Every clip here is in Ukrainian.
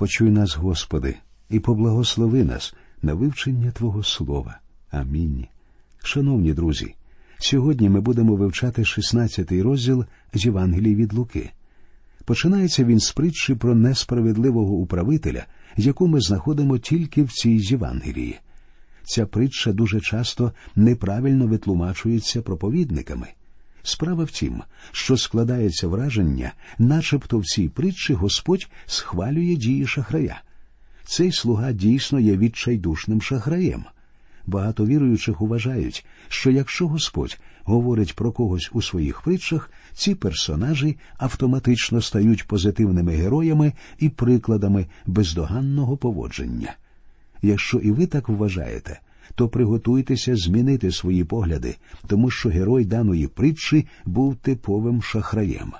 Почуй нас, Господи, і поблагослови нас на вивчення Твого Слова. Амінь. Шановні друзі, сьогодні ми будемо вивчати 16-й розділ з Євангелії від Луки. Починається він з притчі про несправедливого управителя, яку ми знаходимо тільки в цій Євангелії. Ця притча дуже часто неправильно витлумачується проповідниками. Справа в тім, що складається враження, начебто в цій притчі Господь схвалює дії шахрая. Цей слуга дійсно є відчайдушним шахраєм. Багато віруючих вважають, що якщо Господь говорить про когось у своїх притчах, ці персонажі автоматично стають позитивними героями і прикладами бездоганного поводження. Якщо і ви так вважаєте, то приготуйтеся змінити свої погляди, тому що герой даної притчі був типовим шахраєм.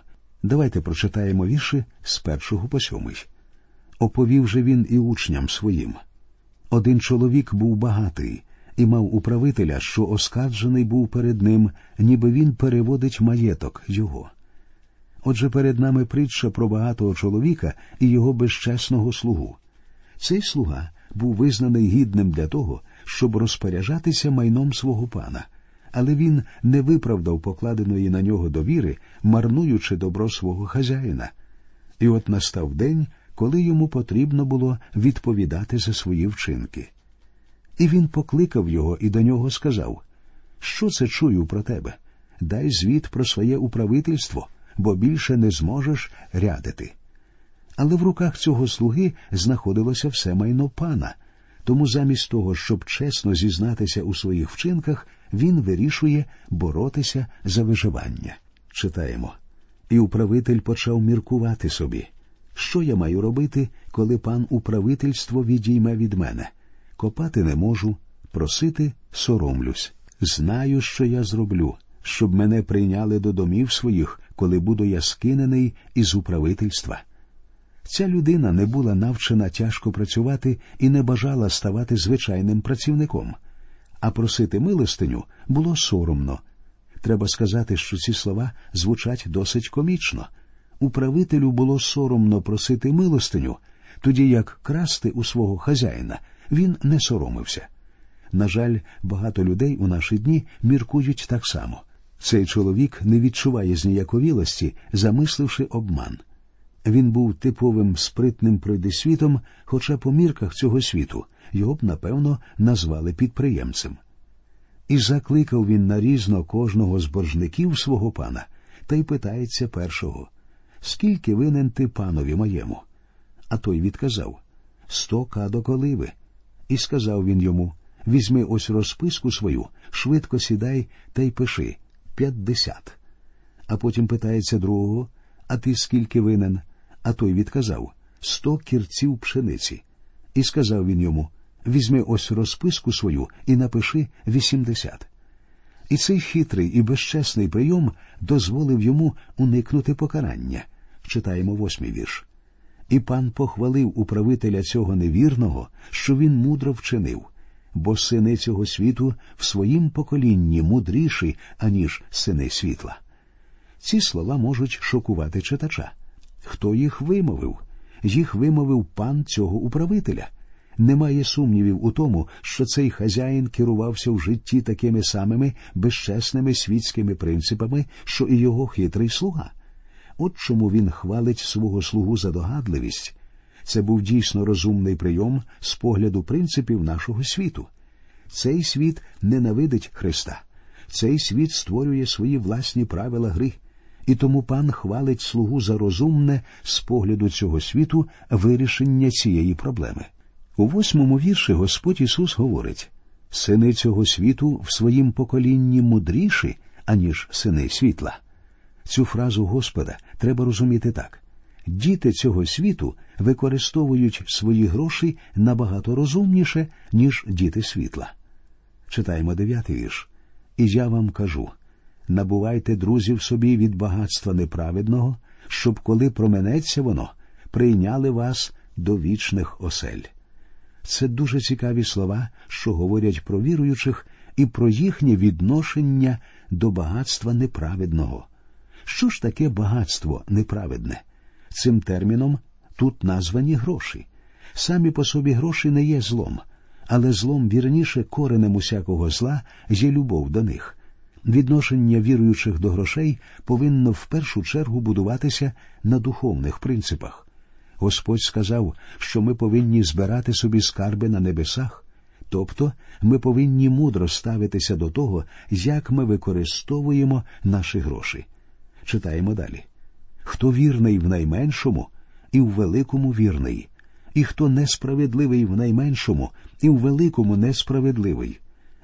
Давайте прочитаємо вірші з першого по сьомий. Оповів же він і учням своїм. Один чоловік був багатий і мав управителя, що оскарджений був перед ним, ніби він переводить маєток його. Отже, перед нами притча про багатого чоловіка і його безчесного слугу. Цей слуга був визнаний гідним для того, щоб розпоряджатися майном свого пана, але він не виправдав покладеної на нього довіри, марнуючи добро свого хазяїна. І от настав день, коли йому потрібно було відповідати за свої вчинки. І він покликав його і до нього сказав Що це чую про тебе? Дай звіт про своє управительство, бо більше не зможеш рядити. Але в руках цього слуги знаходилося все майно пана, тому замість того, щоб чесно зізнатися у своїх вчинках, він вирішує боротися за виживання. Читаємо. І управитель почав міркувати собі. Що я маю робити, коли пан управительство відійме від мене? Копати не можу, просити соромлюсь. Знаю, що я зроблю, щоб мене прийняли до домів своїх, коли буду я скинений із управительства. Ця людина не була навчена тяжко працювати і не бажала ставати звичайним працівником, а просити милостиню було соромно. Треба сказати, що ці слова звучать досить комічно. Управителю було соромно просити милостиню, тоді як красти у свого хазяїна він не соромився. На жаль, багато людей у наші дні міркують так само. Цей чоловік не відчуває зніяковілості, замисливши обман. Він був типовим спритним пройдисвітом, хоча по мірках цього світу його б, напевно, назвали підприємцем. І закликав він нарізно кожного з боржників свого пана та й питається першого Скільки винен ти панові моєму? А той відказав Сто кадок оливи. І сказав він йому Візьми ось розписку свою, швидко сідай та й пиши п'ятдесят. А потім питається другого А ти скільки винен? А той відказав сто кірців пшениці. І сказав він йому Візьми ось розписку свою і напиши вісімдесят. І цей хитрий і безчесний прийом дозволив йому уникнути покарання. Читаємо восьмий вірш. І пан похвалив управителя цього невірного, що він мудро вчинив, бо сини цього світу в своїм поколінні мудріші, аніж сини світла. Ці слова можуть шокувати читача. Хто їх вимовив? Їх вимовив пан цього управителя. Немає сумнівів у тому, що цей хазяїн керувався в житті такими самими безчесними світськими принципами, що і його хитрий слуга. От чому він хвалить свого слугу за догадливість. Це був дійсно розумний прийом з погляду принципів нашого світу. Цей світ ненавидить Христа, цей світ створює свої власні правила гри, і тому пан хвалить слугу за розумне з погляду цього світу вирішення цієї проблеми. У восьмому вірші Господь Ісус говорить сини цього світу в своїм поколінні мудріші, аніж сини світла. Цю фразу Господа треба розуміти так діти цього світу використовують свої гроші набагато розумніше, ніж діти світла. Читаємо дев'ятий вірш. І я вам кажу набувайте друзів собі від багатства неправедного, щоб, коли променеться воно, прийняли вас до вічних осель. Це дуже цікаві слова, що говорять про віруючих і про їхнє відношення до багатства неправедного. Що ж таке багатство неправедне? Цим терміном тут названі гроші. Самі по собі гроші не є злом, але злом вірніше коренем усякого зла є любов до них. Відношення віруючих до грошей повинно в першу чергу будуватися на духовних принципах. Господь сказав, що ми повинні збирати собі скарби на небесах, тобто ми повинні мудро ставитися до того, як ми використовуємо наші гроші. Читаємо далі. Хто вірний в найменшому, і в великому вірний, і хто несправедливий в найменшому, і в великому несправедливий.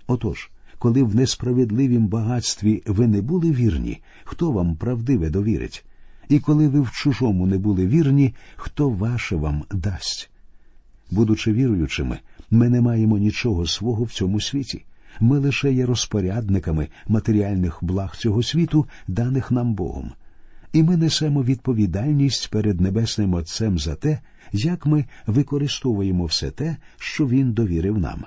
Отож, коли в несправедливім багатстві ви не були вірні, хто вам правдиве довірить? І коли ви в чужому не були вірні, хто ваше вам дасть? Будучи віруючими, ми не маємо нічого свого в цьому світі. Ми лише є розпорядниками матеріальних благ цього світу, даних нам Богом. І ми несемо відповідальність перед Небесним Отцем за те, як ми використовуємо все те, що Він довірив нам.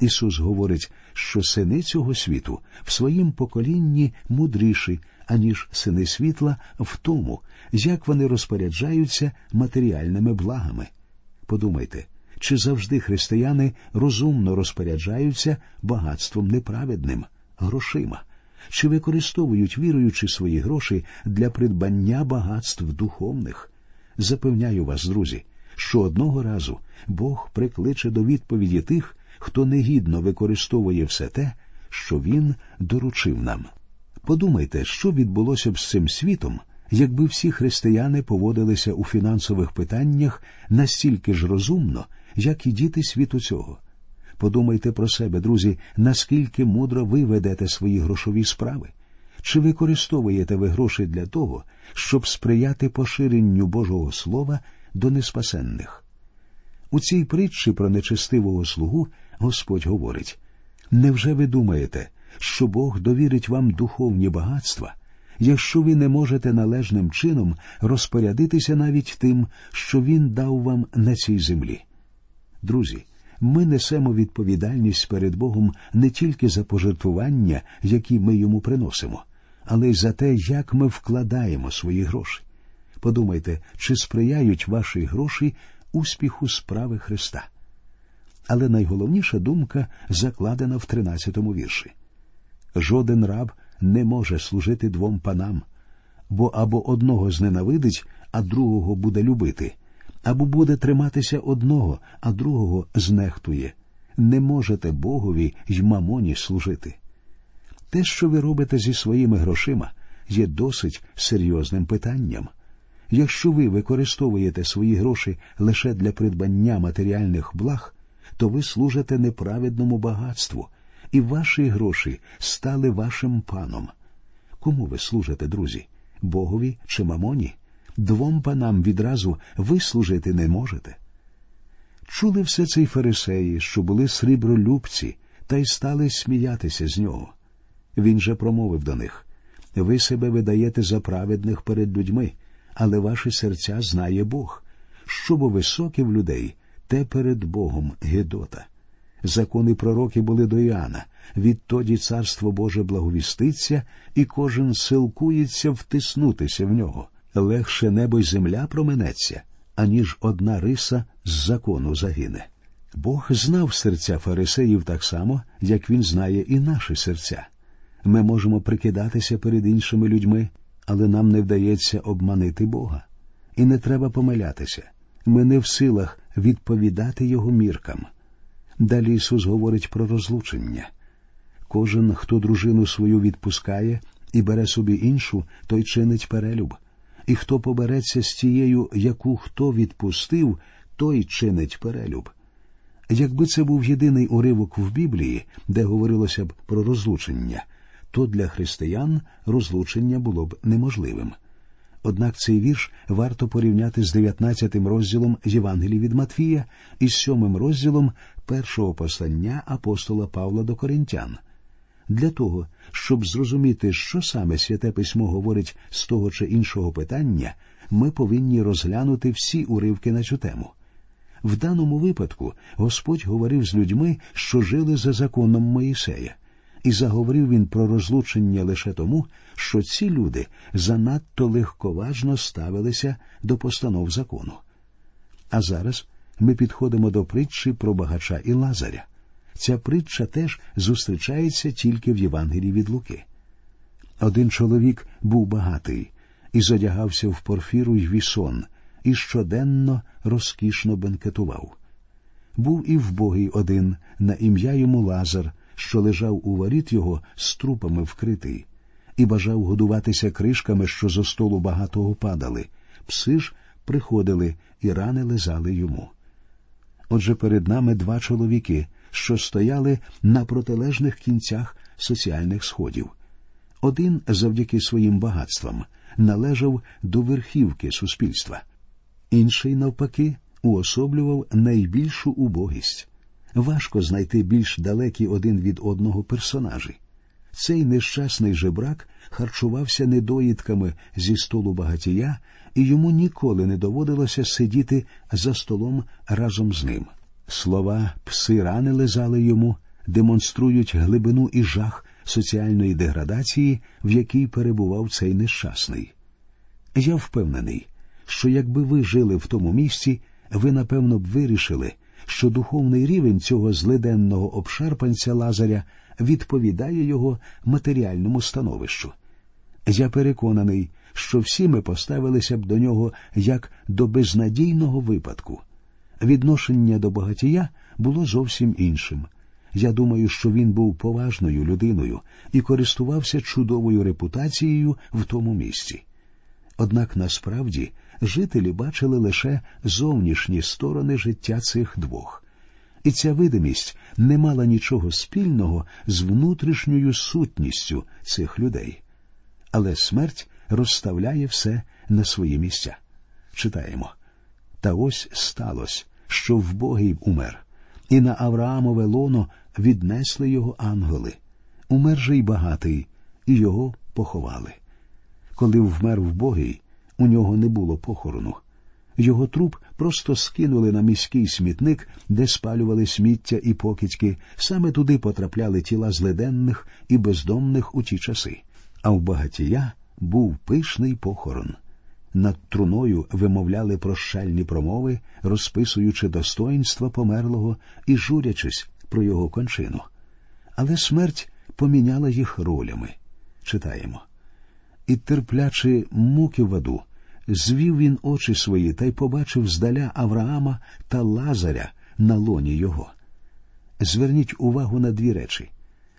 Ісус говорить, що сини цього світу в своїм поколінні мудріші, аніж сини світла в тому, як вони розпоряджаються матеріальними благами. Подумайте, чи завжди християни розумно розпоряджаються багатством неправедним, грошима, чи використовують віруючи свої гроші для придбання багатств духовних? Запевняю вас, друзі, що одного разу Бог прикличе до відповіді тих, хто негідно використовує все те, що він доручив нам. Подумайте, що відбулося б з цим світом, якби всі християни поводилися у фінансових питаннях настільки ж розумно, як і діти світу цього. Подумайте про себе, друзі, наскільки мудро ви ведете свої грошові справи. Чи використовуєте ви гроші для того, щоб сприяти поширенню Божого Слова до неспасенних? У цій притчі про нечестивого слугу Господь говорить невже ви думаєте, що Бог довірить вам духовні багатства, якщо ви не можете належним чином розпорядитися навіть тим, що Він дав вам на цій землі? Друзі, ми несемо відповідальність перед Богом не тільки за пожертвування, які ми йому приносимо, але й за те, як ми вкладаємо свої гроші. Подумайте, чи сприяють ваші гроші успіху справи Христа. Але найголовніша думка закладена в тринадцятому вірші. Жоден раб не може служити двом панам, бо або одного зненавидить, а другого буде любити, або буде триматися одного, а другого знехтує. Не можете Богові й мамоні служити. Те, що ви робите зі своїми грошима, є досить серйозним питанням. Якщо ви використовуєте свої гроші лише для придбання матеріальних благ, то ви служите неправедному багатству, і ваші гроші стали вашим паном. Кому ви служите, друзі? Богові чи мамоні? Двом панам відразу ви служити не можете. Чули все це й фарисеї, що були срібролюбці, та й стали сміятися з нього. Він же промовив до них ви себе видаєте за праведних перед людьми, але ваші серця знає Бог. Що бо високе в людей, те перед Богом Гедота. Закони пророки були до Іоанна. Відтоді царство Боже благовіститься, і кожен силкується втиснутися в нього. Легше небо й земля променеться, аніж одна риса з закону загине. Бог знав серця фарисеїв так само, як він знає і наші серця. Ми можемо прикидатися перед іншими людьми, але нам не вдається обманити Бога. І не треба помилятися. Ми не в силах відповідати Його міркам. Далі Ісус говорить про розлучення. Кожен, хто дружину свою відпускає і бере собі іншу, той чинить перелюб. І хто побереться з тією, яку хто відпустив, той чинить перелюб. Якби це був єдиний уривок в Біблії, де говорилося б про розлучення, то для християн розлучення було б неможливим. Однак цей вірш варто порівняти з 19 розділом Євангелії від Матфія і з 7 розділом першого послання апостола Павла до Коринтян. Для того, щоб зрозуміти, що саме святе письмо говорить з того чи іншого питання, ми повинні розглянути всі уривки на цю тему. В даному випадку Господь говорив з людьми, що жили за законом Моїсея і заговорив він про розлучення лише тому, що ці люди занадто легковажно ставилися до постанов закону. А зараз ми підходимо до притчі про багача і Лазаря. Ця притча теж зустрічається тільки в Євангелії від Луки. Один чоловік був багатий і задягався в порфіру й вісон, і щоденно розкішно бенкетував. Був і вбогий один на ім'я йому Лазар, що лежав у воріт його з трупами вкритий, і бажав годуватися кришками, що зо столу багатого падали. Пси ж приходили і рани лизали йому. Отже, перед нами два чоловіки, що стояли на протилежних кінцях соціальних сходів. Один завдяки своїм багатствам належав до верхівки суспільства, інший, навпаки, уособлював найбільшу убогість. Важко знайти більш далекі один від одного персонажі. Цей нещасний жебрак харчувався недоїдками зі столу багатія, і йому ніколи не доводилося сидіти за столом разом з ним. Слова пси рани лизали йому, демонструють глибину і жах соціальної деградації, в якій перебував цей нещасний. Я впевнений, що якби ви жили в тому місці, ви напевно б вирішили, що духовний рівень цього злиденного обшарпанця Лазаря відповідає його матеріальному становищу. Я переконаний, що всі ми поставилися б до нього як до безнадійного випадку. Відношення до багатія було зовсім іншим. Я думаю, що він був поважною людиною і користувався чудовою репутацією в тому місці. Однак насправді жителі бачили лише зовнішні сторони життя цих двох, і ця видимість не мала нічого спільного з внутрішньою сутністю цих людей. Але смерть розставляє все на свої місця. Читаємо. Та ось сталося, що вбогий умер, і на Авраамове лоно віднесли його ангели. Умер же й багатий, і його поховали. Коли вмер вбогий, у нього не було похорону. Його труп просто скинули на міський смітник, де спалювали сміття і покидьки, саме туди потрапляли тіла злиденних і бездомних у ті часи. А в багатія був пишний похорон. Над труною вимовляли прощальні промови, розписуючи достоїнства померлого і журячись про його кончину. Але смерть поміняла їх ролями. Читаємо. І, терплячи муки в аду, звів він очі свої та й побачив здаля Авраама та Лазаря на лоні його. Зверніть увагу на дві речі.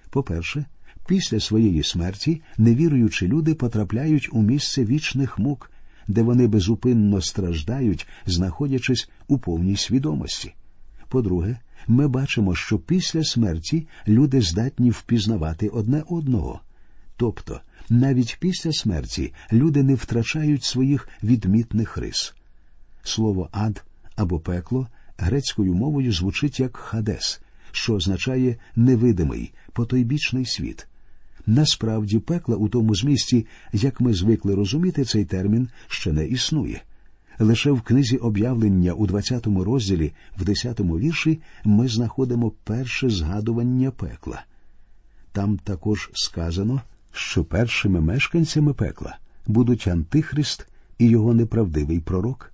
По-перше, після своєї смерті невіруючі люди потрапляють у місце вічних мук, де вони безупинно страждають, знаходячись у повній свідомості. По-друге, ми бачимо, що після смерті люди здатні впізнавати одне одного. Тобто, навіть після смерті люди не втрачають своїх відмітних рис. Слово ад або пекло грецькою мовою звучить як хадес, що означає невидимий, потойбічний світ. Насправді, пекла у тому змісті, як ми звикли розуміти, цей термін ще не існує. Лише в книзі об'явлення у 20 розділі, в 10 вірші, ми знаходимо перше згадування пекла. Там також сказано, що першими мешканцями пекла будуть Антихрист і його неправдивий пророк.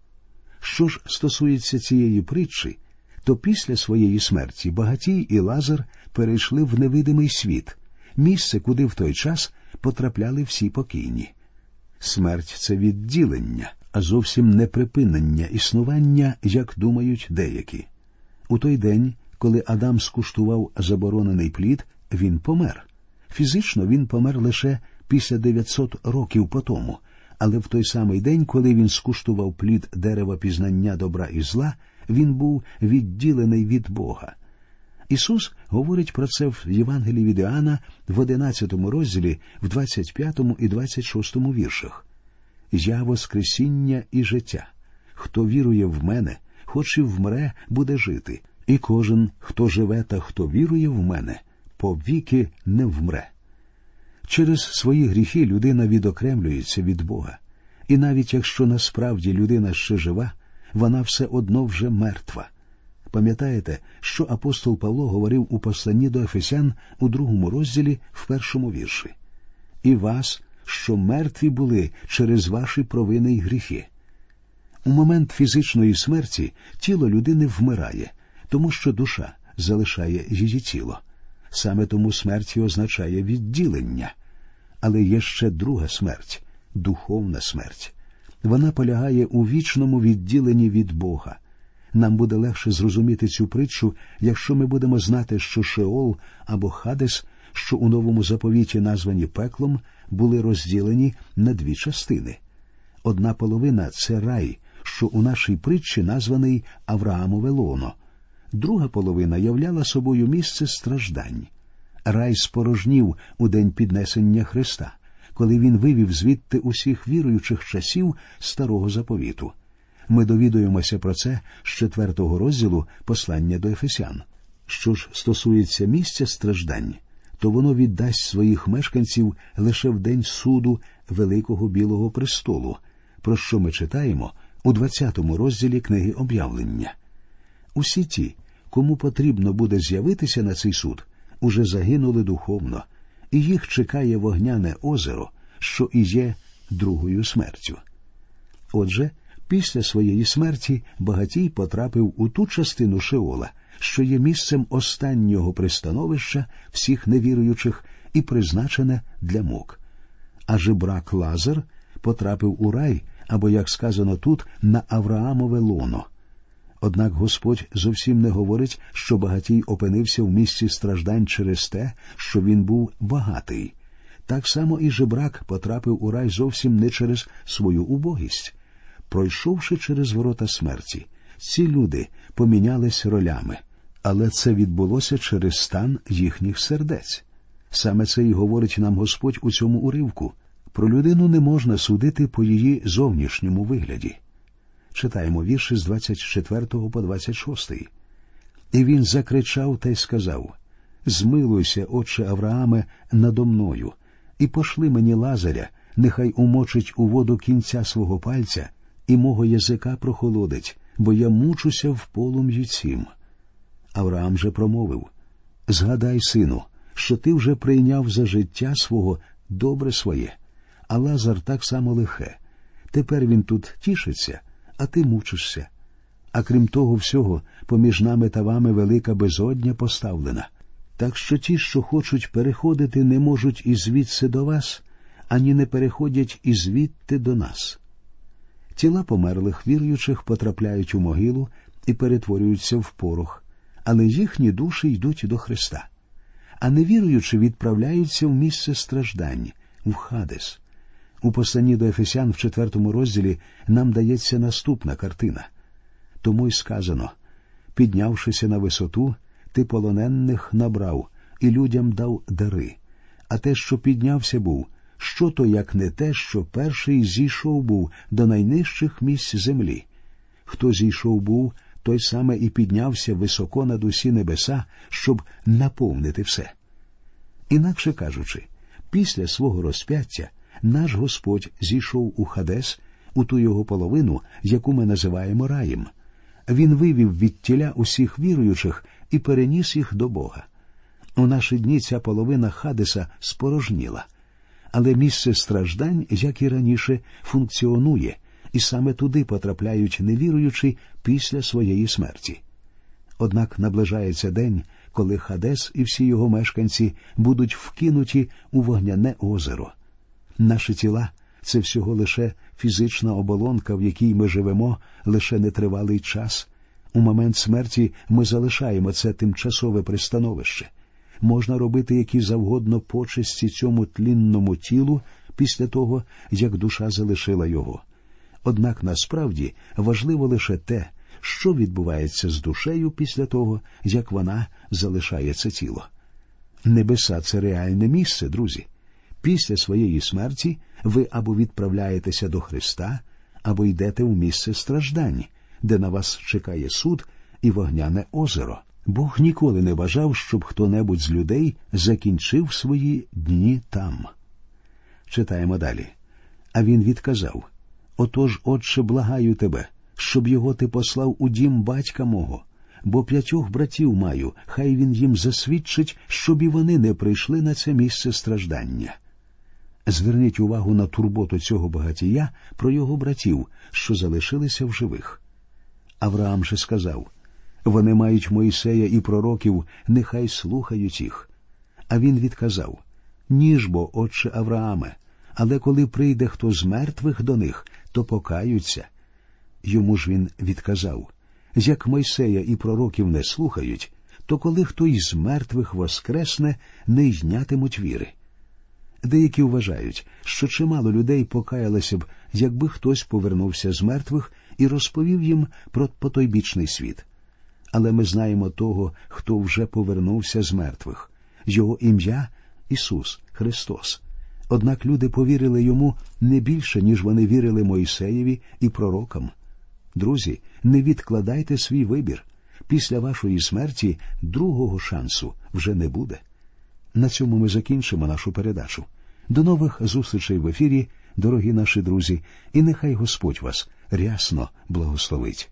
Що ж стосується цієї притчі, то після своєї смерті багатій і Лазар перейшли в невидимий світ, місце, куди в той час потрапляли всі покійні. Смерть це відділення, а зовсім не припинення існування, як думають деякі. У той день, коли Адам скуштував заборонений плід, він помер. Фізично він помер лише після 900 років по тому, але в той самий день, коли він скуштував плід дерева пізнання добра і зла, він був відділений від Бога. Ісус говорить про це в Євангелії від Іоанна в 11 розділі, в 25 і 26 віршах. Я Воскресіння і життя. Хто вірує в мене, хоч і вмре, буде жити, і кожен, хто живе та хто вірує в мене, повіки не вмре. Через свої гріхи людина відокремлюється від Бога, і навіть якщо насправді людина ще жива, вона все одно вже мертва. Пам'ятаєте, що апостол Павло говорив у посланні до Ефесян у другому розділі в першому вірші і вас, що мертві були через ваші провини й гріхи. У момент фізичної смерті тіло людини вмирає, тому що душа залишає її тіло. Саме тому смерть означає відділення. Але є ще друга смерть духовна смерть. Вона полягає у вічному відділенні від Бога. Нам буде легше зрозуміти цю притчу, якщо ми будемо знати, що Шеол або Хадес, що у новому заповіті названі пеклом, були розділені на дві частини. Одна половина це рай, що у нашій притчі названий Авраамове лоно, друга половина являла собою місце страждань. Рай спорожнів у день піднесення Христа, коли він вивів звідти усіх віруючих часів старого заповіту. Ми довідуємося про це з четвертого розділу послання до Ефесян. Що ж стосується місця страждань, то воно віддасть своїх мешканців лише в день суду Великого Білого престолу, про що ми читаємо у 20-му розділі книги об'явлення. Усі ті, кому потрібно буде з'явитися на цей суд, уже загинули духовно, і їх чекає вогняне озеро, що і є другою смертю. Отже, після своєї смерті багатій потрапив у ту частину Шеола, що є місцем останнього пристановища всіх невіруючих і призначене для мук. А жебрак Лазар потрапив у рай, або, як сказано тут, на Авраамове лоно. Однак Господь зовсім не говорить, що багатій опинився в місці страждань через те, що він був багатий. Так само і жебрак потрапив у рай зовсім не через свою убогість. Пройшовши через ворота смерті, ці люди помінялись ролями, але це відбулося через стан їхніх сердець. Саме це і говорить нам Господь у цьому уривку. Про людину не можна судити по її зовнішньому вигляді. Читаємо вірші з 24 по 26. І він закричав та й сказав Змилуйся, отче Аврааме, надо мною, і пошли мені лазаря, нехай умочить у воду кінця свого пальця, і мого язика прохолодить, бо я мучуся в полум'ї цім. Авраам же промовив Згадай, сину, що ти вже прийняв за життя свого добре своє, а лазар так само лихе. Тепер він тут тішиться а ти мучишся. А крім того всього, поміж нами та вами велика безодня поставлена. Так що ті, що хочуть переходити, не можуть і звідси до вас, ані не переходять і звідти до нас. Тіла померлих віруючих потрапляють у могилу і перетворюються в порох, але їхні душі йдуть до Христа. А невіруючи, відправляються в місце страждань, в Хадес. У посланні до Ефесян в четвертому розділі нам дається наступна картина. Тому й сказано піднявшися на висоту, ти полоненних набрав і людям дав дари. А те, що піднявся був, що то, як не те, що перший зійшов був до найнижчих місць землі. Хто зійшов був, той саме і піднявся високо над усі небеса, щоб наповнити все. Інакше кажучи, після свого розп'яття наш Господь зійшов у Хадес, у ту його половину, яку ми називаємо раєм. Він вивів від тіля усіх віруючих і переніс їх до Бога. У наші дні ця половина Хадеса спорожніла, але місце страждань, як і раніше, функціонує, і саме туди потрапляють невіруючі після своєї смерті. Однак наближається день, коли Хадес і всі його мешканці будуть вкинуті у вогняне озеро. Наші тіла це всього лише фізична оболонка, в якій ми живемо лише нетривалий час. У момент смерті ми залишаємо це тимчасове пристановище. Можна робити які завгодно почесті цьому тлінному тілу після того, як душа залишила його. Однак насправді важливо лише те, що відбувається з душею після того, як вона залишає це тіло. Небеса це реальне місце, друзі після своєї смерті ви або відправляєтеся до Христа, або йдете у місце страждань, де на вас чекає суд і вогняне озеро. Бог ніколи не бажав, щоб хто-небудь з людей закінчив свої дні там. Читаємо далі. А він відказав Отож, Отче, благаю тебе, щоб його ти послав у дім батька мого, бо п'ятьох братів маю, хай він їм засвідчить, щоб і вони не прийшли на це місце страждання. Зверніть увагу на турботу цього багатія про його братів, що залишилися в живих. Авраам же сказав вони мають Моїсея і пророків, нехай слухають їх. А він відказав Ніж бо, отче Аврааме, але коли прийде хто з мертвих до них, то покаються. Йому ж він відказав як Мойсея і пророків не слухають, то коли хто з мертвих воскресне, не йнятимуть віри. Деякі вважають, що чимало людей покаялося б, якби хтось повернувся з мертвих і розповів їм про потойбічний світ. Але ми знаємо того, хто вже повернувся з мертвих, його ім'я Ісус Христос. Однак люди повірили йому не більше, ніж вони вірили Мойсеєві і пророкам. Друзі, не відкладайте свій вибір. Після вашої смерті другого шансу вже не буде. На цьому ми закінчимо нашу передачу. До нових зустрічей в ефірі, дорогі наші друзі, і нехай Господь вас рясно благословить.